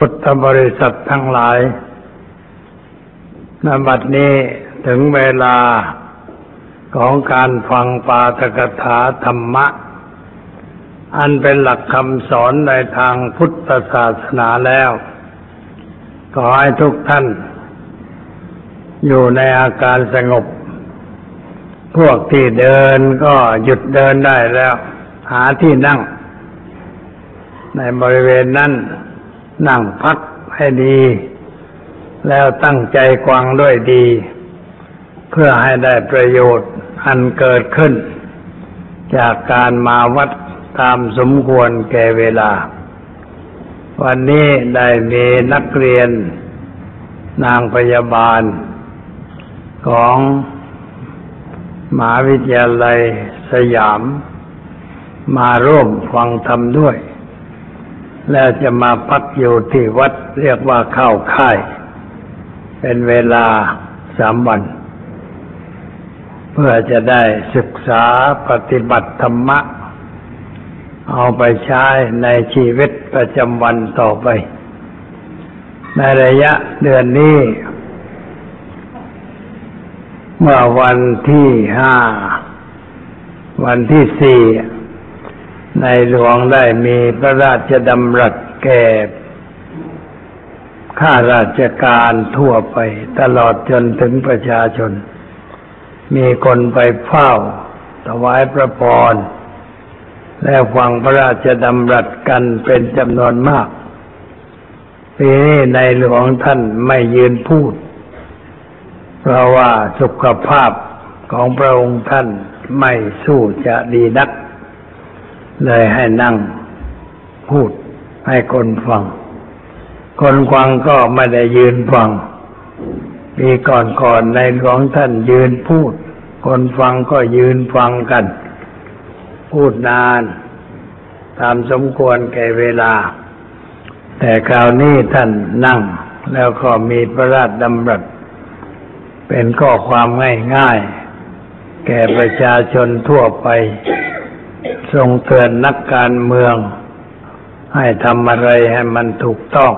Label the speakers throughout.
Speaker 1: พุทธบริษัททั้งหลายนบัดนี้ถึงเวลาของการฟังปาตกถาธรรมะ อันเป็นหลักคำสอนในทางพุทธศาสนาแล้ว ขอให้ทุกท่าน อยู่ในอาการสงบ พวกที่เดินก็หยุดเดินได้แล้ว หาที่นั่ง ในบริเวณนั้น นั่งพักให้ดี แล้วตั้งใจกวางด้วยดี เพื่อให้ได้ประโยชน์อันเกิดขึ้น จากการมาวัดตามสมควรแก่เวลา วันนี้ได้มีนักเรียน นางพยาบาล ของมหาวิทยาลัยสยาม มาร่วมฟังธรรมด้วย แล้วจะมาพักอยู่ที่วัดเรียกว่าเข้าค่าย เป็นเวลาสามวัน เพื่อจะได้ศึกษาปฏิบัติธรรมะ เอาไปใช้ในชีวิตประจำวันต่อไป ในระยะเดือนนี้ เมื่อวันที่ห้า วันที่สี่ ในหลวงได้มีพระราชดำรัสแก่ข้าราชการทั่วไปตลอดจนถึงประชาชน มีคนไปเฝ้า ถวายพระพร และฟังพระราชดำรัสกันเป็นจำนวนมากปีนี้ในหลวงท่านไม่ยืนพูด เพราะว่าสุขภาพของพระองค์ท่านไม่สู้จะดีนัก เลยให้นั่งพูดให้คนฟัง คนฟังก็ไม่ได้ยืนฟัง ปีก่อนๆในหลวงท่านยืนพูด คนฟังก็ยืนฟังกัน พูดนาน ตามสมควรแก่เวลา แต่คราวนี้ท่านนั่ง แล้วก็มีพระราชดำรัส เป็นข้อความง่ายๆ แก่ประชาชนทั่วไป ทรงเตือนนักการเมือง ให้ทำอะไรให้มันถูกต้อง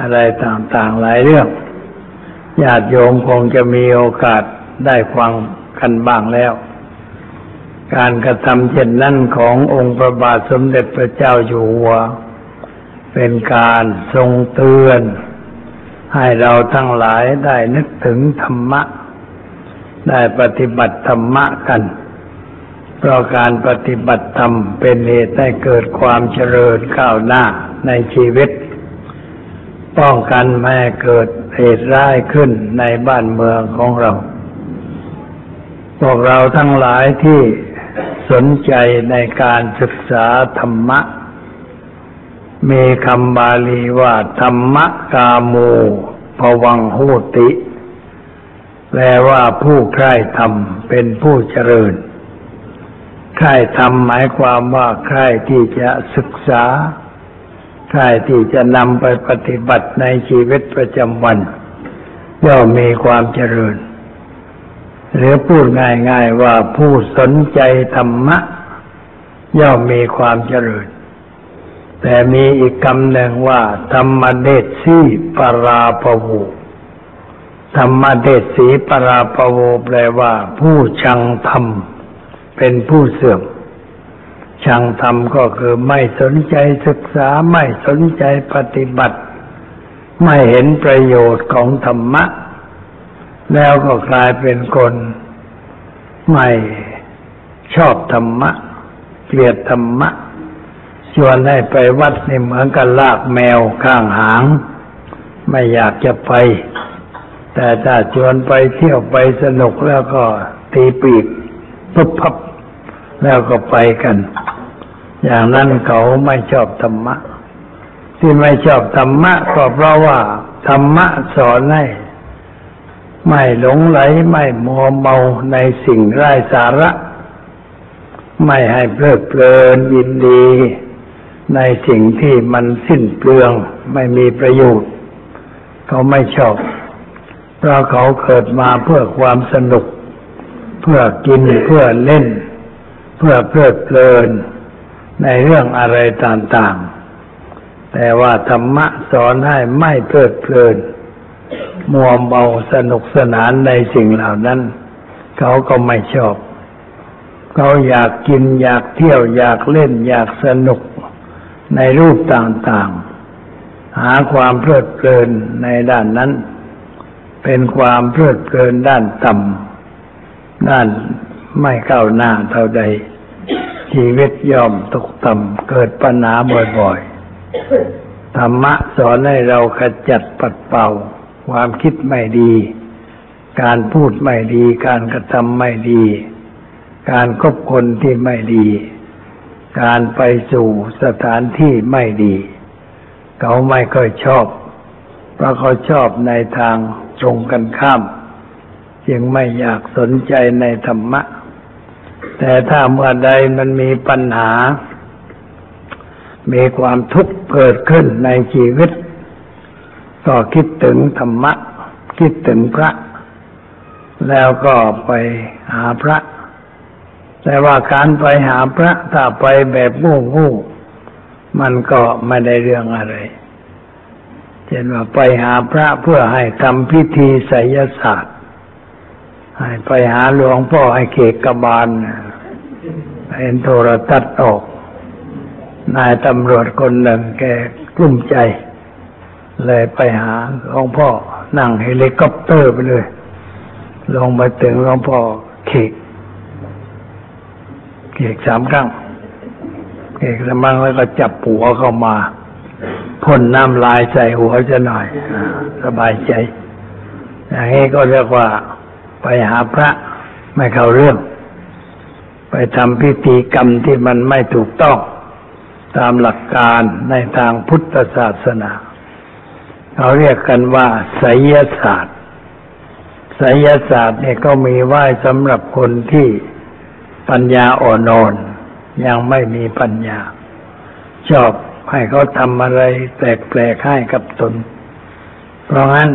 Speaker 1: อะไรต่างๆหลายเรื่องญาติโยมคงจะมีโอกาสได้ฟังกันบ้างแล้ว การกระทำเช่นนั้นขององค์พระบาทสมเด็จพระเจ้าอยู่หัว เป็นการทรงเตือน ให้เราทั้งหลายได้นึกถึงธรรมะ ได้ปฏิบัติธรรมะกัน เพราะการปฏิบัติธรรมเป็นเหตุให้เกิดความเจริญก้าวหน้าในชีวิต ป้องกันไม่ให้เกิดเหตุร้ายขึ้นในบ้านเมืองของเรา พวกเราทั้งหลายที่สนใจในการศึกษาธรรมะ มีคำบาลีว่าธรรมะกาโมภวังโหติ แปลว่าผู้ใคร่ธรรมเป็นผู้เจริญ คร่ธรรมหมายความว่าใคร่ที่จะศึกษาใคร่ที่จะนำไปปฏิบัติในชีวิตประจำวัน ย่อมมีความเจริญ หรือพูดง่ายๆว่าผู้สนใจธรรมะ ย่อมมีความเจริญ แต่มีอีกคำหนึ่งว่า ธรรมเดชสีปราปวูธรรมเดชสีปราปวูแปลว่า ผู้ชังธรรม เป็นผู้เสื่อมชังธรรมก็คือไม่สนใจศึกษาไม่สนใจปฏิบัติ ไม่เห็นประโยชน์ของธรรมะ แล้วก็กลายเป็นคน ไม่ชอบธรรมะ เกลียดธรรมะ ชวนให้ไปวัดนี่เหมือนกับลากแมวข้างหาง ไม่อยากจะไป แต่ถ้าชวนไปเที่ยวไปสนุกแล้วก็ตีปีก ปุ๊บพับแล้วก็ไปกัน อย่างนั้นเขาไม่ชอบธรรมะ ที่ไม่ชอบธรรมะก็เพราะว่าธรรมะสอนให้ไม่หลงไหลไม่มัวเมาในสิ่งไร้สาระ ไม่ให้เพลิดเพลินยินดี ในสิ่งที่มันสิ้นเปลือง ไม่มีประโยชน์ เขาไม่ชอบ เพราะเขาเกิดมาเพื่อความสนุก เพื่อกินเพื่อเล่น เพื่อเพลิดเพลิน ในเรื่องอะไรต่างๆ แต่ว่าธรรมะสอนให้ไม่เพลิดเพลิน มัวเมาสนุกสนานในสิ่งเหล่านั้น เขาก็ไม่ชอบ เขาอยากกินอยากเที่ยวอยากเล่นอยากสนุกในรูปต่างๆหาความเพลิดเพลินในด้านนั้น เป็นความเพลิดเพลินด้านต่ำ ด้านไม่ก้าวหน้าเท่าใด ชีวิตย่อมตกต่ำเกิดปัญหาบ่อยๆ ธรรมะสอนให้เราขจัดปัดเป่า ความคิดไม่ดี การพูดไม่ดี การกระทำไม่ดี การคบคนที่ไม่ดี การไปสู่สถานที่ไม่ดี เขาไม่ค่อยชอบ เพราะเขาชอบในทางตรงกันข้าม จึงไม่อยากสนใจในธรรมะ แต่ถ้าเมื่อใดมันมีปัญหา มีความทุกข์เกิดขึ้นในชีวิต ก็คิดถึงธรรมะ คิดถึงพระ แล้วก็ไปหาพระ แต่ว่าการไปหาพระถ้าไปแบบงูงูมันก็ไม่ได้เรื่องอะไรเช่นว่าไปหาพระเพื่อให้ทำพิธีไสยศาสตร์ ไปหาหลวงพ่อให้เขกกบาลเห็นโทรทัศน์ออก นายตำรวจคนหนึ่งแกกลุ้มใจ เลยไปหาหลวงพ่อ นั่งเฮลิคอปเตอร์ไปเลย ลงมาถึงหลวงพ่อเขกเขกสามครั้งเขกสามครั้งแล้วก็จับหัวเข้ามาพ่นน้ำลายใส่หัวจะหน่อย สบายใจอย่างนี้ก็เรียกว่า ไปหาพระไม่เข้าเรื่อง ไปทำพิธีกรรมที่มันไม่ถูกต้องตามหลักการในทางพุทธศาสนาเขาเรียกกันว่าไสยศาสตร์ไสยศาสตร์เนี่ยก็มีไว้สำหรับคนที่ปัญญาอ่อนอนยังไม่มีปัญญา ชอบให้เขาทำอะไรแปลกๆให้กับตน เพราะงั้น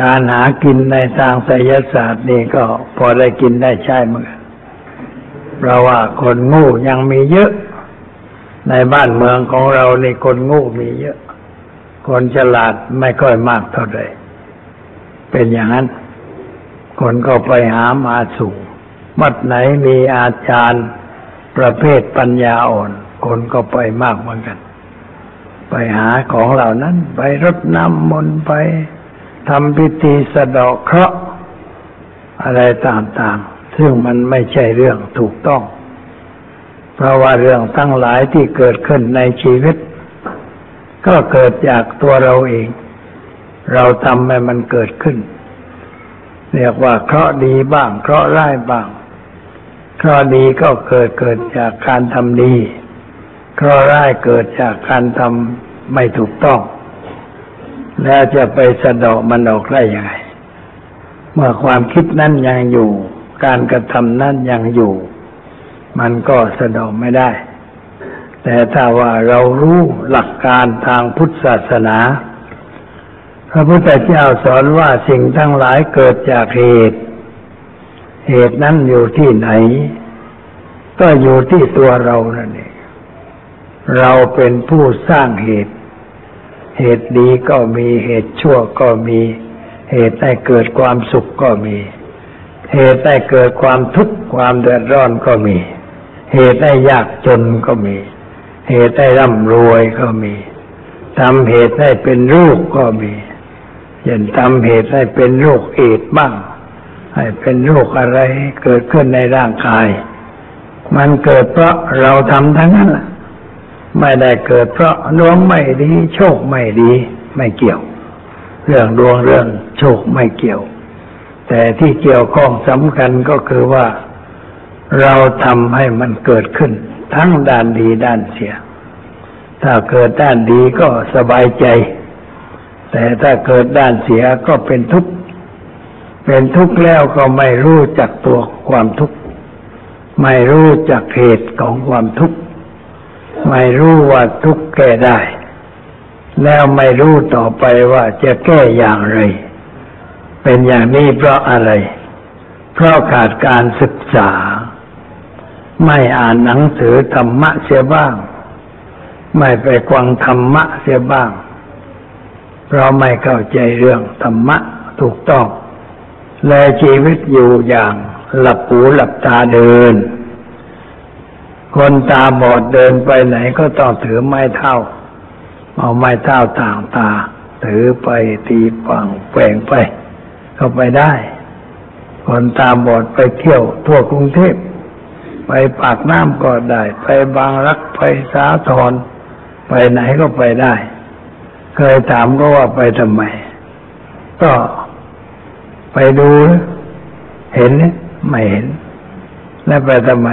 Speaker 1: การหากินในทางไสยศาสตร์นี่ก็พอได้กินได้ใช้เหมือนกันเพราะว่าคนงูยังมีเยอะ ในบ้านเมืองของเรานี่คนงูมีเยอะ คนฉลาดไม่ค่อยมากเท่าไหร่เป็นอย่างนั้น คนก็ไปหามาสู่วัดไหนมีอาจารย์ประเภทปัญญาอ่อน คนก็ไปมากเหมือนกัน ไปหาของเหล่านั้น ไปรดน้ำมนต์ไป ทำพิธีสะเดาะเคราะห์อะไรต่างๆ ซึ่งมันไม่ใช่เรื่องถูกต้อง เพราะว่าเรื่องทั้งหลายที่เกิดขึ้นในชีวิต ก็เกิดจากตัวเราเอง เราทำให้มันเกิดขึ้น เรียกว่าเคราะห์ดีบ้างเคราะห์ร้ายบ้างเคราะห์ดีก็เกิดเกิดจากการทำดีเคราะห์ร้ายเกิดจากการทำไม่ถูกต้อง แล้วจะไปสะดอกมันออกได้ยังไง เมื่อความคิดนั้นยังอยู่ การกระทำนั้นยังอยู่ มันก็สะดอกไม่ได้ แต่ถ้าว่าเรารู้หลักการทางพุทธศาสนา พระพุทธเจ้าสอนว่าสิ่งทั้งหลายเกิดจากเหตุ เหตุนั้นอยู่ที่ไหน ก็อยู่ที่ตัวเรานั่นเองเราเป็นผู้สร้างเหตุ เหตุดีก็มีเหตุชั่วก็มี เหตุให้เกิดความสุขก็มี เหตุให้เกิดความทุกข์ความเดือดร้อนก็มี เหตุให้ยากจนก็มี เหตุให้ร่ำรวยก็มีทำเหตุให้เป็นลูกก็มีย่นทำเหตุให้เป็นโรคเอดบ้าง ให้เป็นโรคอะไรเกิดขึ้นในร่างกาย มันเกิดเพราะเราทำทั้งนั้นแหละ ไม่ได้เกิดเพราะดวงไม่ดี โชคไม่ดีไม่เกี่ยว เรื่องดวงเรื่องโชคไม่เกี่ยว แต่ที่เกี่ยวข้องสำคัญก็คือว่าเราทำให้มันเกิดขึ้น ทั้งด้านดีด้านเสีย ถ้าเกิดด้านดีก็สบายใจ แต่ถ้าเกิดด้านเสียก็เป็นทุกข์เป็นทุกข์แล้วก็ไม่รู้จักตัวความทุกข์ไม่รู้จักเหตุของความทุกข์ ไม่รู้ว่าทุกข์แก้ได้ แล้วไม่รู้ต่อไปว่าจะแก้อย่างไร เป็นอย่างนี้เพราะอะไร เพราะขาดการศึกษา ไม่อ่านหนังสือธรรมะเสียบ้าง ไม่ไปกวังธรรมะเสียบ้าง เพราะไม่เข้าใจเรื่องธรรมะถูกต้อง และชีวิตอยู่อย่างหลับหูหลับตาเดิน คนตาบอดเดินไปไหนก็ต้องถือไม้เท้าเอาไม้เท้าต่างตา ถือไปตีปังแปลงไป เข้าไปได้ คนตาบอดไปเที่ยวทั่วกรุงเทพไปปากน้ำก็ได้ ไปบางรักไปสาทรไปไหนก็ไปได้ เคยถามก็ว่าไปทำไม ก็ไปดู เห็นไม่เห็น แล้วไปทำไม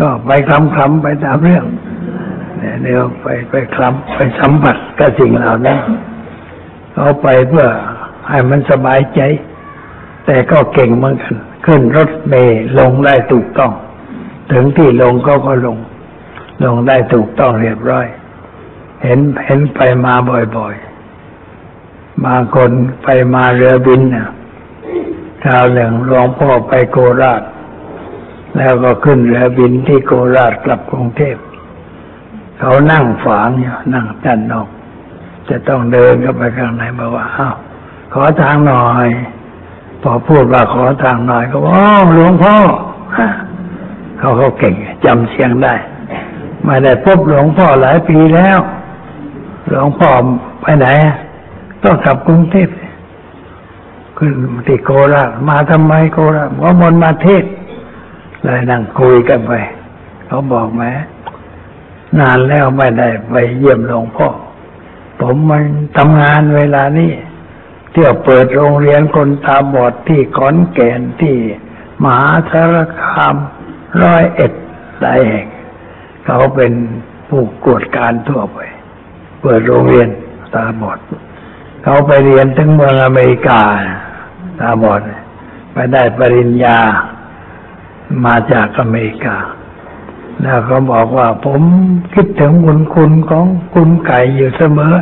Speaker 1: ก็ไปคลำคลำไปตามเรื่องเนี่ยเดี๋ยวไปไปคลำไปสัมผัสกับสิ่งเหล่านั้นเขาไปเพื่อให้มันสบายใจ แต่ก็เก่งเหมือนกัน ขึ้นรถเมล์ลงได้ถูกต้อง ถึงที่ลงก็ก็ลง ลงได้ถูกต้องเรียบร้อย เห็นเห็นไปมาบ่อยๆบางคนไปมาเรือบินเนี่ยคราวหนึ่งหลวงพ่อไปโคราช แล้วก็ขึ้นเรือบินที่โคราชกลับกรุงเทพ เขานั่งฝางอยู่นั่งด้านนอก จะต้องเดินเข้าไปข้างในบอกว่าอ้าวขอทางหน่อย พอพูดว่าขอทางหน่อยก็บอกหลวงพ่อเขาเขาเก่งจำเสียงได้ไม่ได้พบหลวงพ่อหลายปีแล้ว หลวงพ่อไปไหนต้องกลับกรุงเทพขึ้นที่โคราชมาทำไมโคราชว่ามนมาเทศ เลยนั่งคุยกันไป เขาบอกแม้นานแล้วไม่ได้ไปเยี่ยมหลวงพ่อ ผมมันทำงานเวลานี้เที่ยวเปิดโรงเรียนคนตาบอดที่ขอนแก่นที่มหาสารคามร้อยเอ็ดหลายแห่ง เขาเป็นผู้กวดการทั่วไป เปิดโรงเรียนตาบอด เขาไปเรียนถึงเมืองอเมริกา ตาบอดไปได้ปริญญา มาจากอเมริกา แล้วเขาบอกว่าผมคิดถึงคุณคุณของคุณไก่อยู่เสมอ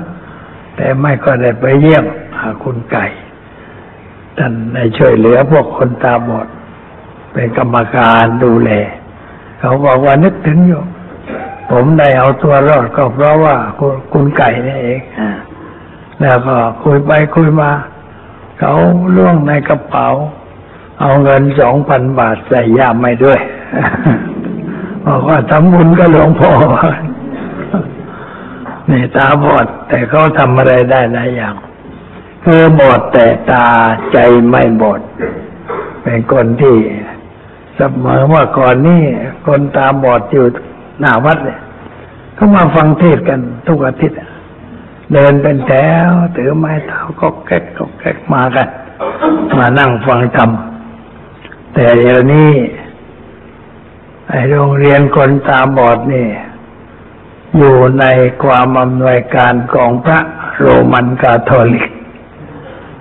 Speaker 1: แต่ไม่ก็ได้ไปเยี่ยมหาคุณไก่ท่านได้ช่วยเหลือพวกคนตาบอดเป็นกรรมการดูแล เขาบอกว่านึกถึงอยู่ผมได้เอาตัวรอดก็เพราะว่าคุณไก่นี่เองแล้วก็คุยไปคุยมา เขาล่วงในกระเป๋า เอาเงินสองพันบาทใส่ย่ามไม่ด้วยบอกว่าทำบุญก็หลวงพ่อนี่ตาบอด แต่เขาทำอะไรได้หลายอย่างคือบอดแต่ตาใจไม่บอดเป็นคนที่สมอว่าก่อนนี่คนตาบอดอยู่หน้าวัดเนี่ยเขามาฟังเทศกันทุกอาทิตย์เดินเป็นแถวถือไม้เท้าก็แก๊กก็แก๊กมากัน มานั่งฟังธรรม แต่เดี๋ยวนี้ไอโรงเรียนคนตาบอดนี่ อยู่ในความอำนวยการของพระโรมันคาทอลิก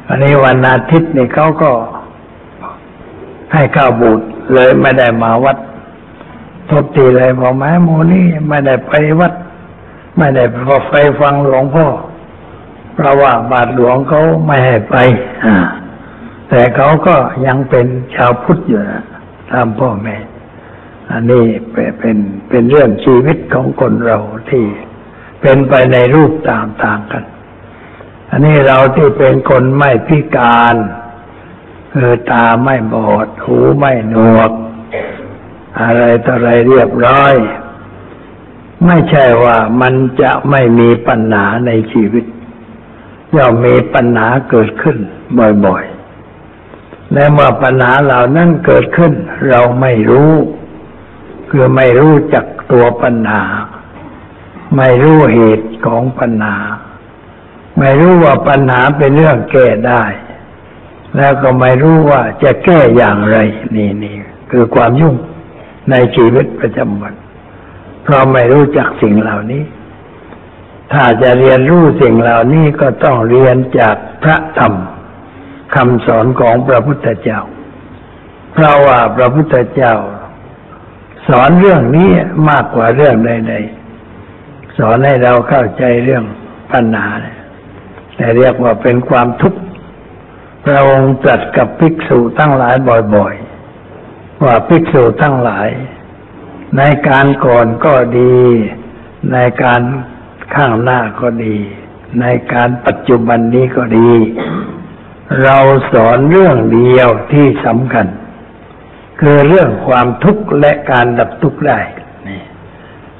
Speaker 1: อันนี้วันอาทิตย์นี่เขาก็ให้ข้าวบูตรเลยไม่ได้มาวัดทบทีเลยบอกแม่โมนี่ไม่ได้ไปวัด ไม่ได้ไปฟังหลวงพ่อเพราะว่าบาทหลวงเขาไม่ให้ไป แต่เขาก็ยังเป็นชาวพุทธอยู่นะตามพ่อแม่ อันนี้เป็นเป็นเรื่องชีวิตของคนเราที่เป็นไปในรูปต่างๆกัน อันนี้เราที่เป็นคนไม่พิการคือตาไม่บอด หูไม่หนวก อะไรต่ออะไรเรียบร้อย ไม่ใช่ว่ามันจะไม่มีปัญหาในชีวิตย่อมมีปัญหาเกิดขึ้นบ่อยๆ และเมื่อปัญหาเหล่านั้นเกิดขึ้น เราไม่รู้ คือไม่รู้จักตัวปัญหา ไม่รู้เหตุของปัญหา ไม่รู้ว่าปัญหาเป็นเรื่องแก้ได้ แล้วก็ไม่รู้ว่าจะแก้อย่างไร นี่นี่คือความยุ่งในชีวิตประจำวัน เพราะไม่รู้จักสิ่งเหล่านี้ ถ้าจะเรียนรู้สิ่งเหล่านี้ก็ต้องเรียนจากพระธรรม คำสอนของพระพุทธเจ้า เพราะว่าพระพุทธเจ้า สอนเรื่องนี้มากกว่าเรื่องใดๆ สอนให้เราเข้าใจเรื่องปัญหาแต่เรียกว่าเป็นความทุกข์พระองค์ตรัสกับภิกษุทั้งหลายบ่อยๆ ว่าภิกษุทั้งหลาย ในการก่อนก็ดี ในการข้างหน้าก็ดี ในการปัจจุบันนี้ก็ดี เราสอนเรื่องเดียวที่สำคัญ คือเรื่องความทุกข์และการดับทุกข์ได้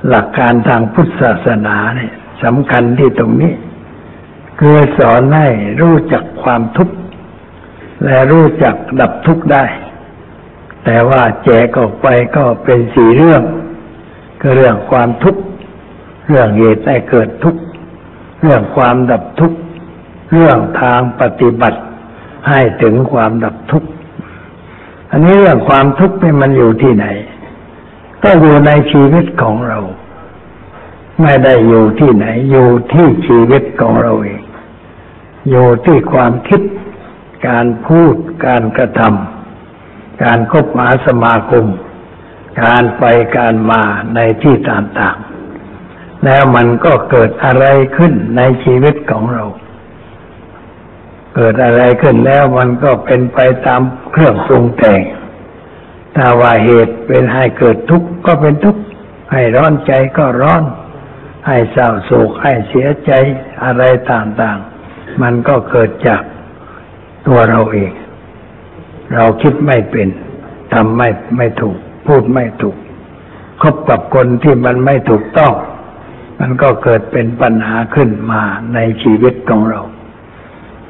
Speaker 1: หลักการทางพุทธศาสนาเนี่ยสำคัญที่ตรงนี้ คือสอนให้รู้จักความทุกข์ และรู้จักดับทุกข์ได้ แต่ว่าแจกออกไปก็เป็นสี่เรื่องคือเรื่องความทุกข์ เรื่องเหตุให้เกิดทุกข์ เรื่องความดับทุกข์ เรื่องทางปฏิบัติ ให้ถึงความดับทุกข์ อันนี้เรื่องความทุกข์นี่มันอยู่ที่ไหน ก็อยู่ในชีวิตของเรา ไม่ได้อยู่ที่ไหน อยู่ที่ชีวิตของเราเอง อยู่ที่ความคิด การพูด การกระทำการคบหาสมาคม การไปการมาในที่ต่างๆ แล้วมันก็เกิดอะไรขึ้นในชีวิตของเรา กิดอะไรขึ้นแล้วมันก็เป็นไปตามเครื่องปรุงแต่ง ถ้าว่าเหตุเป็นให้เกิดทุกข์ก็เป็นทุกข์ ให้ร้อนใจก็ร้อน ให้เศร้าโศกให้เสียใจอะไรต่างๆ มันก็เกิดจากตัวเราเอง เราคิดไม่เป็นทำไม่ไม่ถูก พูดไม่ถูกคบกับคนที่มันไม่ถูกต้อง มันก็เกิดเป็นปัญหาขึ้นมาในชีวิตของเรา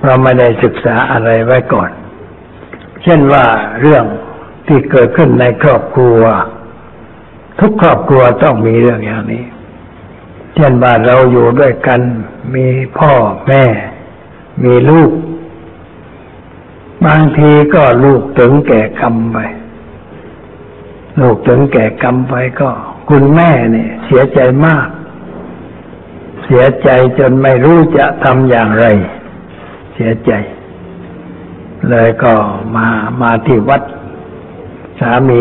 Speaker 1: เราไม่ได้ศึกษาอะไรไว้ก่อน เช่นว่าเรื่องที่เกิดขึ้นในครอบครัว ทุกครอบครัวต้องมีเรื่องอย่างนี้ เช่นว่าเราอยู่ด้วยกัน มีพ่อแม่ มีลูก บางทีก็ลูกถึงแก่กรรมไปลูกถึงแก่กรรมไปก็ คุณแม่เนี่ย เสียใจมาก เสียใจจนไม่รู้จะทำอย่างไร สียใจ เลยก็มามาที่วัด สามี